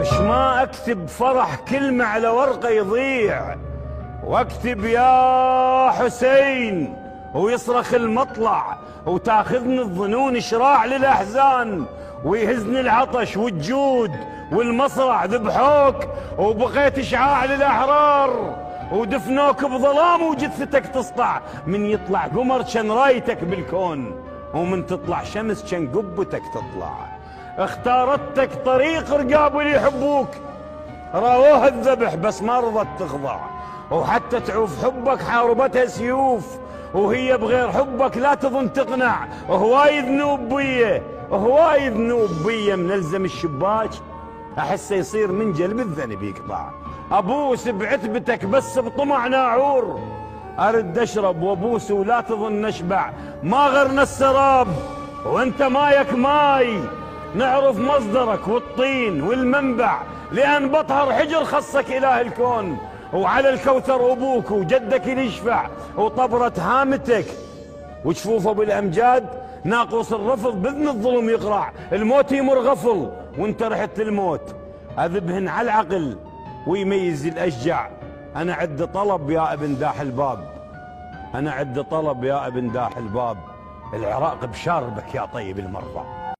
اش ما أكتب فرح كلمة على ورقة يضيع. وأكتب يا حسين ويصرخ المطلع وتاخذني الظنون شراع للأحزان ويهزني العطش والجود والمصرع ذبحوك وبقيت إشعاع للأحرار ودفنوك بظلام وجثتك تسطع. من يطلع قمر كان رايتك بالكون ومن تطلع شمس كان قبتك تطلع. اختارتك طريق رقاب اللي يحبوك. راووها الذبح بس ما رضت تخضع. وحتى تعوف حبك حاربتها سيوف. وهي بغير حبك لا تظن تقنع. هواي ذنوب بيه هواي ذنوب بيه منلزم الشباك. أحسه يصير من جلب الذنب يقطع. أبوس بعتبتك بس بطمع ناعور. أرد أشرب وأبوس ولا تظن نشبع ما غرنا السراب. وأنت مايك ماي. نعرف مصدرك والطين والمنبع لأن بطهر حجر خصك إله الكون. وعلى الكوثر أبوك وجدك يشفع وطبرة هامتك. وجفوفه بالأمجاد ناقوس الرفض بإذن الظلم يقرع. الموت يمر غفل وانت رحت للموت. أذبهن على العقل ويميز الأشجع. أنا عد طلب يا ابن داح الباب. أنا عد طلب يا ابن داح الباب. العراق بشاربك يا طيب المرضى